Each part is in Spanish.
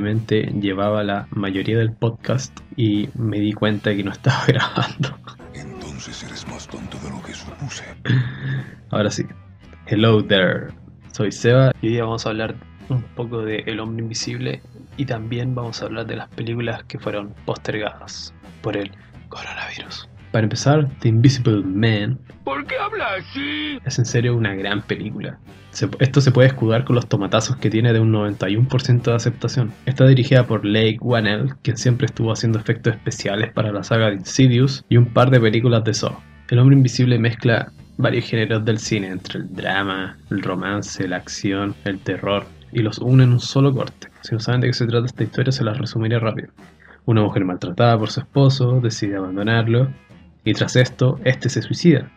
Llevaba la mayoría del podcast y me di cuenta que no estaba grabando. Entonces eres más tonto de lo que supuse. Ahora sí. Hello there. Soy Seba y hoy día vamos a hablar un poco de El Hombre Invisible y también vamos a hablar de las películas que fueron postergadas por el coronavirus. Para empezar, The Invisible Man ¿Por qué habla así? es en serio una gran película. Se- esto se puede escudar con los tomatazos que tiene de un 91% de aceptación. Está dirigida por Lake Whannell, quien siempre estuvo haciendo efectos especiales para la saga de Insidious y un par de películas de Saw. El Hombre Invisible mezcla varios géneros del cine, entre el drama, el romance, la acción, el terror, y los une en un solo corte. Si no saben de qué se trata esta historia, se las resumiré rápido. Una mujer maltratada por su esposo decide abandonarlo, y tras esto, este se suicida.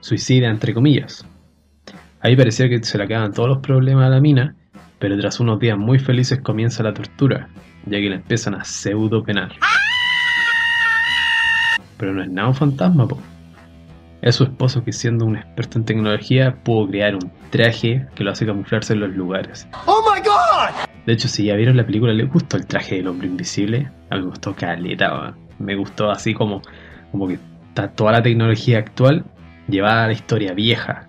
Suicida entre comillas. Ahí parecía que se le acaban todos los problemas a la mina, pero tras unos días muy felices comienza la tortura, ya que la empiezan a pseudo penar. Pero no es nada un fantasma, po. Es su esposo que siendo un experto en tecnología pudo crear un traje que lo hace camuflarse en los lugares. ¡Oh my god! De hecho, si ya vieron la película, ¿les gustó el traje del hombre invisible? A mí me gustó caleta. Me gustó así como, como que está toda la tecnología actual llevada a la historia vieja.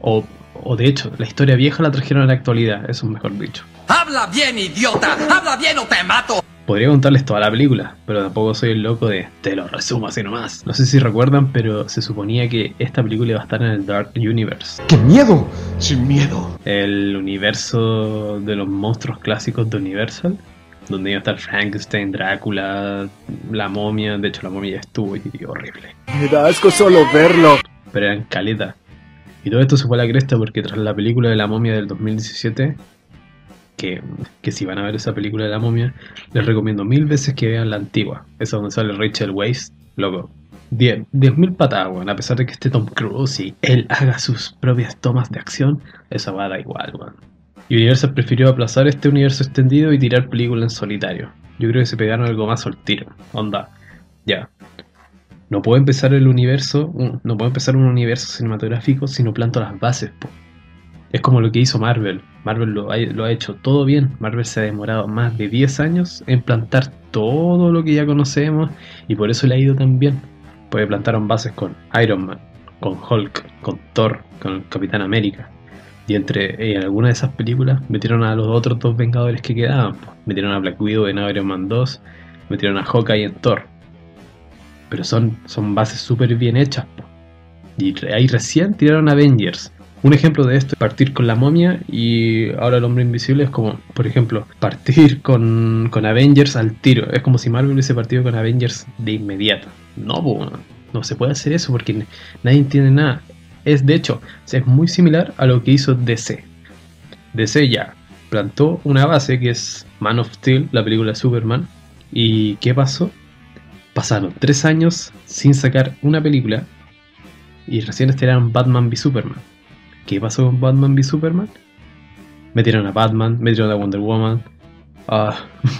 O, o de hecho, la historia vieja la trajeron a la actualidad, eso es mejor dicho. Habla bien, idiota. Habla bien o te mato. Podría contarles toda la película, pero tampoco soy el loco de te lo resumo así nomás. No sé si recuerdan, pero se suponía que esta película iba a estar en el Dark Universe, ¡Qué miedo! Sin miedo. el universo de los monstruos clásicos de Universal, donde iba a estar Frankenstein, Drácula, la momia. De hecho, la momia ya estuvo y, y horrible. Me da asco solo verlo. Pero eran caleta. Y todo esto se fue a la cresta porque tras la película de la momia del 2017, que, que si van a ver esa película de la momia, les recomiendo mil veces que vean la antigua. Esa donde sale Rachel Weisz, loco. 10 mil patadas, weón. A pesar de que esté Tom Cruise y él haga sus propias tomas de acción, esa va a dar igual, weón. Universal prefirió aplazar este universo extendido y tirar película en solitario. Yo creo que se pegaron algo más al tiro. Onda, ya. No puedo empezar el universo, un- no puedo empezar un universo cinematográfico si no planto las bases, po. Es como lo que hizo Marvel. Marvel lo ha, lo ha hecho todo bien. Marvel se ha demorado más de 10 años en plantar todo lo que ya conocemos y por eso le ha ido tan bien. Porque plantaron bases con Iron Man, con Hulk, con Thor, con Capitán América. Y entre en algunas de esas películas metieron a los otros dos Vengadores que quedaban. Metieron a Black Widow en Iron Man 2, metieron a Hawkeye en Thor. Pero son, son bases súper bien hechas. po. Y ahí recién tiraron Avengers. Un ejemplo de esto es partir con la momia y ahora el hombre invisible es como, por ejemplo, partir con, con Avengers al tiro. Es como si Marvel hubiese partido con Avengers de inmediato. No, no se puede hacer eso porque nadie entiende nada. Es de hecho, es muy similar a lo que hizo DC. DC ya plantó una base que es Man of Steel, la película de Superman. ¿Y qué pasó? Pasaron tres años sin sacar una película y recién estrenaron Batman v Superman. ¿Qué pasó con Batman v Superman? Metieron a Batman, metieron a Wonder Woman,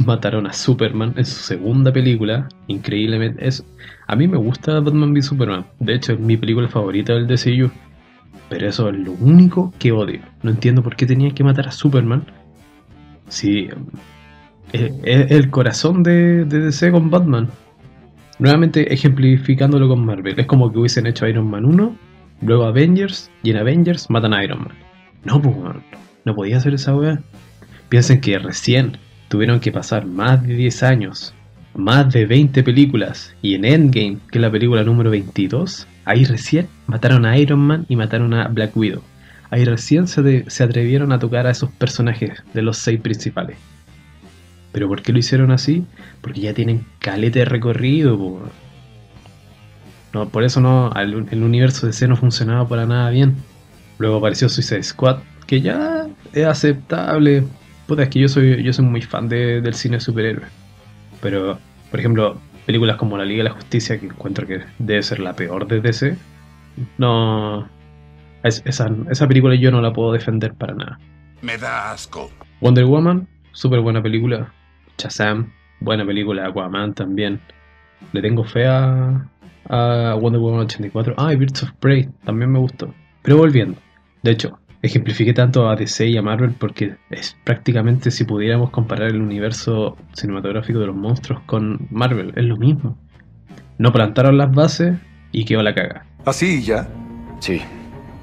mataron a Superman en su segunda película. Increíblemente, es, a mí me gusta Batman v Superman. De hecho, es mi película favorita del DCU. Pero eso es lo único que odio. No entiendo por qué tenían que matar a Superman. Si eh, es el corazón de, DC con Batman. Nuevamente ejemplificándolo con Marvel. Es como que hubiesen hecho Iron Man 1, luego Avengers, y en Avengers matan a Iron Man. No, pues, no podía hacer esa weá. Piensen que recién tuvieron que pasar más de 10 años, más de 20 películas, y en Endgame, que es la película número 22, ahí recién mataron a Iron Man y mataron a Black Widow. ahí recién se, se atrevieron a tocar a esos personajes de los seis principales. ¿Pero por qué lo hicieron así? Porque ya tienen calete de recorrido. No, por eso no, el universo de C no funcionaba para nada bien. Luego apareció Suicide Squad, que ya es aceptable. Puta, es que yo soy, yo soy muy fan de- del cine de superhéroes. Pero, por ejemplo, películas como La Liga de la Justicia, que encuentro que debe ser la peor de DC, no. es- esa, esa película yo no la puedo defender para nada. Me da asco. Wonder Woman, súper buena película. Shazam, buena película. Aquaman también. Le tengo fe a, a Wonder Woman 84. Ah, y Birds of Prey, también me gustó. Pero volviendo. De hecho, ejemplifiqué tanto a DC y a Marvel porque es prácticamente si pudiéramos comparar el universo cinematográfico de los monstruos con Marvel. Es lo mismo. No plantaron las bases y quedó la caga. Así ya. Sí,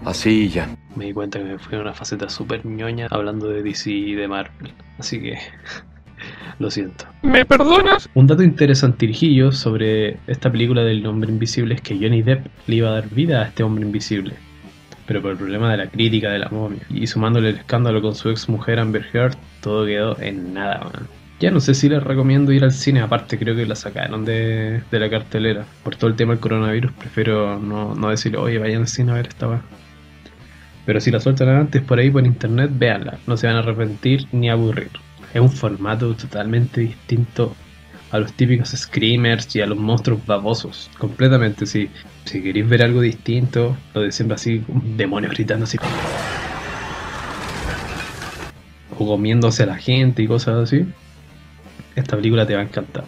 así ya. Me di cuenta que me fui a una faceta súper ñoña hablando de DC y de Marvel. Así que lo siento. ¿Me perdonas? Un dato interesantirijillo sobre esta película del hombre invisible es que Johnny Depp le iba a dar vida a este hombre invisible. Pero por el problema de la crítica de la momia y sumándole el escándalo con su ex mujer Amber Heard, todo quedó en nada, man. Ya no sé si les recomiendo ir al cine, aparte creo que la sacaron de, de la cartelera. Por todo el tema del coronavirus, prefiero no, no decirle, oye, vayan al cine a ver esta weá. Pero si la sueltan antes por ahí por internet, véanla, no se van a arrepentir ni aburrir. Es un formato totalmente distinto a los típicos screamers y a los monstruos babosos. Completamente, si, si queréis ver algo distinto, lo de siempre así, un demonio gritando así. O comiéndose a la gente y cosas así. Esta película te va a encantar.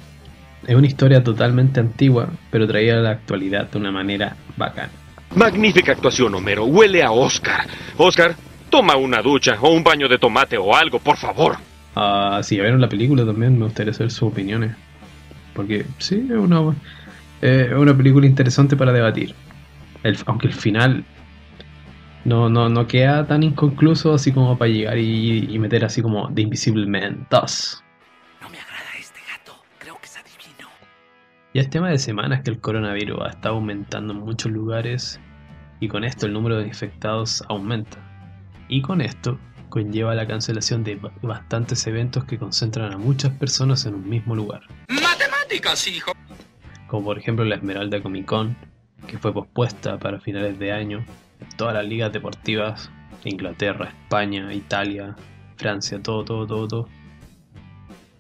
Es una historia totalmente antigua, pero traída a la actualidad de una manera bacana. Magnífica actuación, Homero. Huele a Oscar. Oscar, toma una ducha o un baño de tomate o algo, por favor. Ah, si ya vieron la película también, me gustaría saber sus opiniones. Porque sí, es una, eh, una película interesante para debatir. El- aunque el final no, no, no queda tan inconcluso así como para llegar y, y meter así como The Invisible Man 2. No me agrada este gato. Creo que es adivino. Ya es tema de semanas que el coronavirus ha estado aumentando en muchos lugares y con esto el número de infectados aumenta. Y con esto conlleva la cancelación de ba- bastantes eventos que concentran a muchas personas en un mismo lugar. Como por ejemplo la Esmeralda Comic Con, que fue pospuesta para finales de año. Todas las ligas deportivas, Inglaterra, España, Italia, Francia, todo, todo, todo, todo.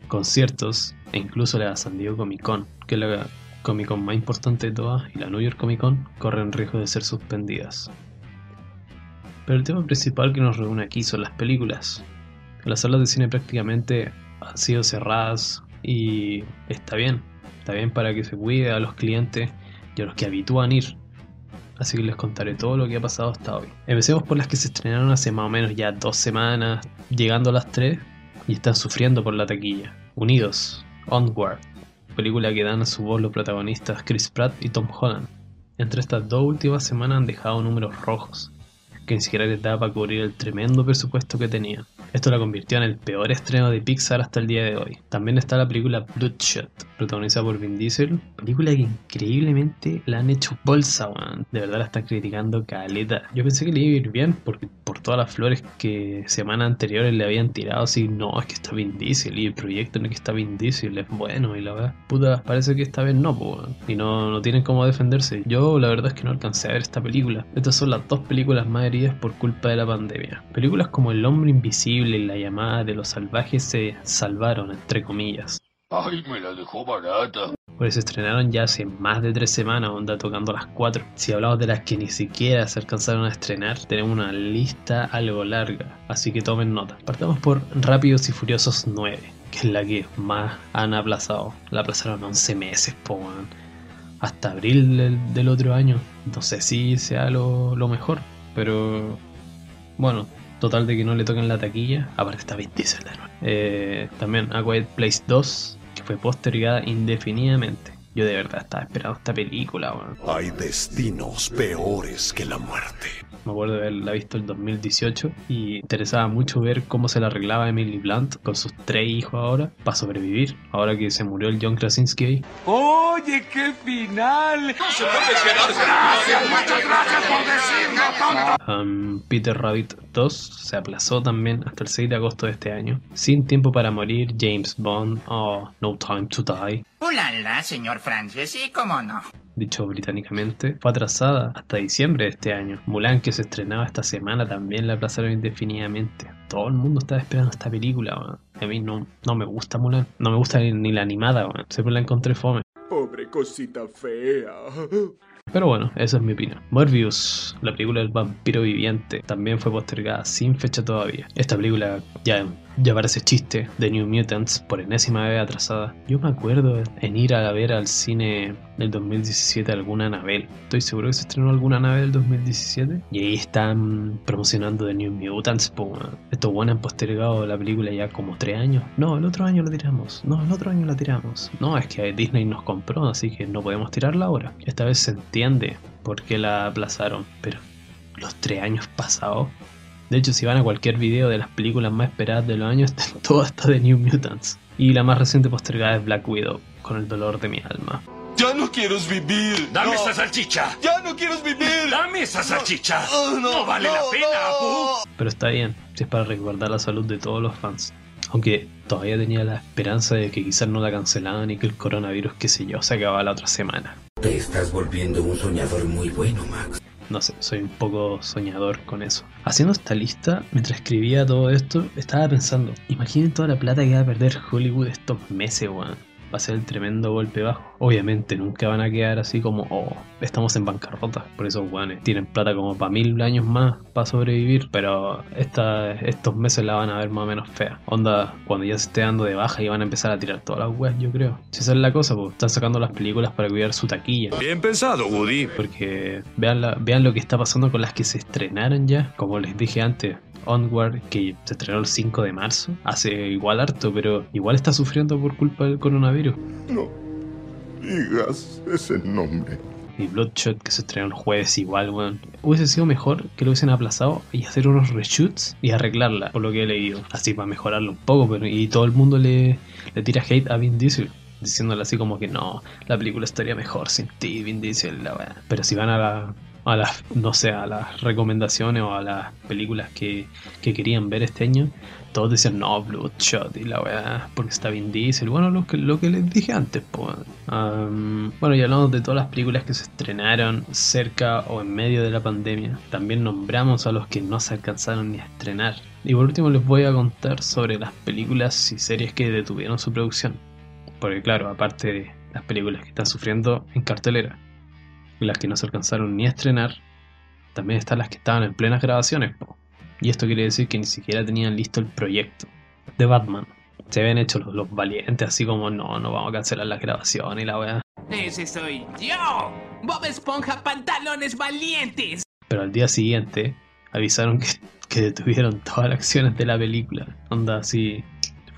Conciertos e incluso la San Diego Comic Con, que es la Comic Con más importante de todas, y la New York Comic Con corren riesgo de ser suspendidas. Pero el tema principal que nos reúne aquí son las películas. Las salas de cine prácticamente han sido cerradas y está bien, está bien para que se cuide a los clientes y a los que habitúan ir. Así que les contaré todo lo que ha pasado hasta hoy. Empecemos por las que se estrenaron hace más o menos ya dos semanas, llegando a las tres, y están sufriendo por la taquilla. Unidos, Onward, película que dan a su voz los protagonistas Chris Pratt y Tom Holland. Entre estas dos últimas semanas han dejado números rojos, que ni siquiera les daba para cubrir el tremendo presupuesto que tenían. Esto la convirtió en el peor estreno de Pixar hasta el día de hoy. También está la película Bloodshot, protagonizada por Vin Diesel. Película que increíblemente la han hecho bolsa, weón. De verdad la están criticando caleta. Yo pensé que le iba a ir bien porque por todas las flores que semanas anteriores le habían tirado así, no, es que está Vin Diesel y el proyecto no es que está Vin Diesel, es bueno y la verdad, puta, parece que esta vez no, po. Y no, no tienen cómo defenderse. Yo la verdad es que no alcancé a ver esta película. Estas son las dos películas más heridas por culpa de la pandemia. Películas como El hombre invisible y La llamada de los salvajes se salvaron, entre comillas. Ay, me la dejó barata. Pues se estrenaron ya hace más de tres semanas, onda tocando las cuatro. Si hablamos de las que ni siquiera se alcanzaron a estrenar, tenemos una lista algo larga, así que tomen nota. Partamos por Rápidos y Furiosos 9, que es la que más han aplazado. La aplazaron 11 meses, po, weón. Hasta abril del, del otro año. No sé si sea lo, lo mejor, pero bueno, total de que no le toquen la taquilla. Aparte está Vin Diesel de nuevo. Eh, también A Quiet Place 2, que fue postergada indefinidamente. Yo de verdad estaba esperando esta película, weón. Hay destinos peores que la muerte. Me acuerdo de haberla visto el 2018 y interesaba mucho ver cómo se la arreglaba Emily Blunt con sus tres hijos ahora para sobrevivir, ahora que se murió el John Krasinski ahí. Oye, qué final. Um, Peter Rabbit 2 se aplazó también hasta el 6 de agosto de este año. Sin tiempo para morir, James Bond o No Time to Die, Ulala, señor Francis, sí, cómo no. dicho británicamente, fue atrasada hasta diciembre de este año. Mulan, que se estrenaba esta semana, también la aplazaron indefinidamente. Todo el mundo estaba esperando esta película, weón. A mí no, no me gusta Mulan, no me gusta ni, ni la animada, weón. siempre la encontré fome. Pobre cosita fea. Pero bueno, esa es mi opinión. Morbius, la película del vampiro viviente, también fue postergada sin fecha todavía. Esta película ya, ya parece chiste de New Mutants por enésima vez atrasada. Yo me acuerdo en ir a ver al cine del 2017 alguna Anabel. Estoy seguro que se estrenó alguna Anabel del 2017. Y ahí están promocionando The New Mutants. Estos buenos han postergado la película ya como tres años. No, el otro año la tiramos. No, el otro año la tiramos. No, es que Disney nos compró, así que no podemos tirarla ahora. Esta vez se entiende por qué la aplazaron. Pero los tres años pasados. De hecho, si van a cualquier video de las películas más esperadas de los años, están todas hasta de New Mutants. Y la más reciente postergada es Black Widow, con el dolor de mi alma. Ya no quiero vivir. Dame No. esa salchicha. Ya no quiero vivir. Dame esa salchicha. Oh, No vale la pena, Apu. Pero está bien, si es para resguardar la salud de todos los fans. Aunque todavía tenía la esperanza de que quizás no la cancelaban y que el coronavirus, qué sé yo, se acababa la otra semana. Te estás volviendo un soñador muy bueno, Max. No sé, soy un poco soñador con eso. Haciendo esta lista, mientras escribía todo esto, estaba pensando, imaginen toda la plata que va a perder Hollywood estos meses, weón. Va a ser el tremendo golpe bajo. Obviamente nunca van a quedar así como, oh, estamos en bancarrota. Por eso, weones, tienen plata como para mil años más para sobrevivir. Pero esta, estos meses la van a ver más o menos fea. Onda, cuando ya se esté dando de baja y van a empezar a tirar todas las weas, yo creo. Si esa es la cosa, pues están sacando las películas para cuidar su taquilla. Bien pensado, Woody. Porque vean, la- vean lo que está pasando con las que se estrenaron ya. Como les dije antes, Onward, que se estrenó el 5 de marzo, hace igual harto, pero igual está sufriendo por culpa del coronavirus. No digas ese nombre. Y Bloodshot, que se estrenó el jueves igual, weón. Hubiese sido mejor que lo hubiesen aplazado y hacer unos reshoots y arreglarla, por lo que he leído. Así para mejorarlo un poco, pero y todo el mundo le, le tira hate a Vin Diesel. Diciéndole así como que no, la película estaría mejor sin ti, Vin Diesel, la weá. Pero si van a la, a las, no sé, a las recomendaciones o a las películas que, que querían ver este año, todos decían no, Bloodshot y la weá, porque está Vin Diesel. Bueno, lo que, lo que les dije antes, pues. Bueno, y hablamos de todas las películas que se estrenaron cerca o en medio de la pandemia. También nombramos a los que no se alcanzaron ni a estrenar. Y por último les voy a contar sobre las películas y series que detuvieron su producción. Porque claro, aparte de las películas que están sufriendo en cartelera y las que no se alcanzaron ni a estrenar, también están las que estaban en plenas grabaciones. po. Y esto quiere decir que ni siquiera tenían listo el proyecto de Batman. Se habían hecho los, los valientes, así como no, no vamos a cancelar las grabaciones y la weá. Ese soy yo. Bob Esponja Pantalones Valientes. Pero al día siguiente avisaron que, que detuvieron todas las acciones de la película. Onda así.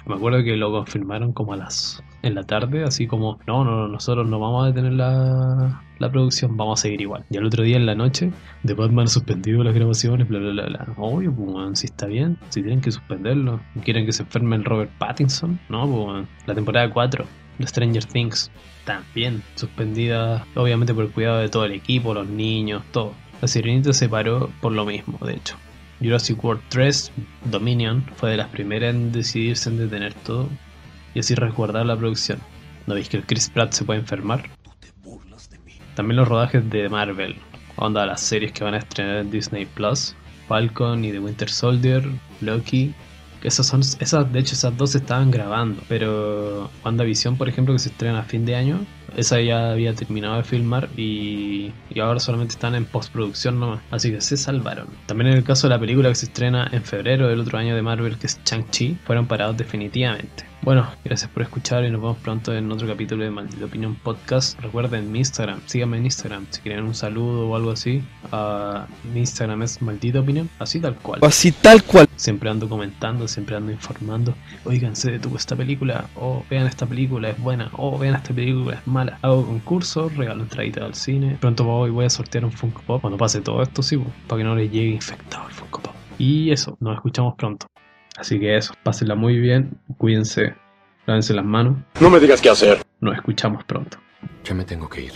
Me acuerdo que lo confirmaron como a las. en la tarde, así como, no, no, no, nosotros no vamos a detener la, la producción, vamos a seguir igual. Y al otro día en la noche, The Batman suspendido las grabaciones, bla, bla, bla, bla. Obvio, pues, si está bien, si tienen que suspenderlo. ¿Quieren que se enferme el Robert Pattinson? No, pues. La temporada 4 de Stranger Things también suspendida, obviamente por el cuidado de todo el equipo, los niños, todo. La Sirenita se paró por lo mismo, de hecho. Jurassic World 3, Dominion, fue de las primeras en decidirse en detener todo y así resguardar la producción. ¿No veis que el Chris Pratt se puede enfermar? También los rodajes de Marvel, onda las series que van a estrenar en Disney Plus, Falcon y The Winter Soldier, Loki. Esas son, esas, de hecho, esas dos se estaban grabando, pero WandaVision, por ejemplo, que se estrena a fin de año, esa ya había terminado de filmar y, y ahora solamente están en postproducción nomás, así que se salvaron. También en el caso de la película que se estrena en febrero del otro año de Marvel, que es Chang-Chi, fueron parados definitivamente. Bueno, gracias por escuchar y nos vemos pronto en otro capítulo de Maldita Opinión Podcast. Recuerden mi Instagram, síganme en Instagram si quieren un saludo o algo así. Ah, mi Instagram es Maldita Opinión, así tal cual. Así tal cual. Siempre ando comentando, siempre ando informando. Oigan, se detuvo esta película, o vean esta película, es buena, o vean esta película, es mala. Hago concursos, regalo entradita al cine. Pronto voy, voy a sortear un Funko Pop cuando pase todo esto, sí, para que no les llegue infectado el Funko Pop. Y eso, nos escuchamos pronto. Así que eso, pásenla muy bien, cuídense, lávense las manos. No me digas qué hacer. Nos escuchamos pronto. Ya me tengo que ir.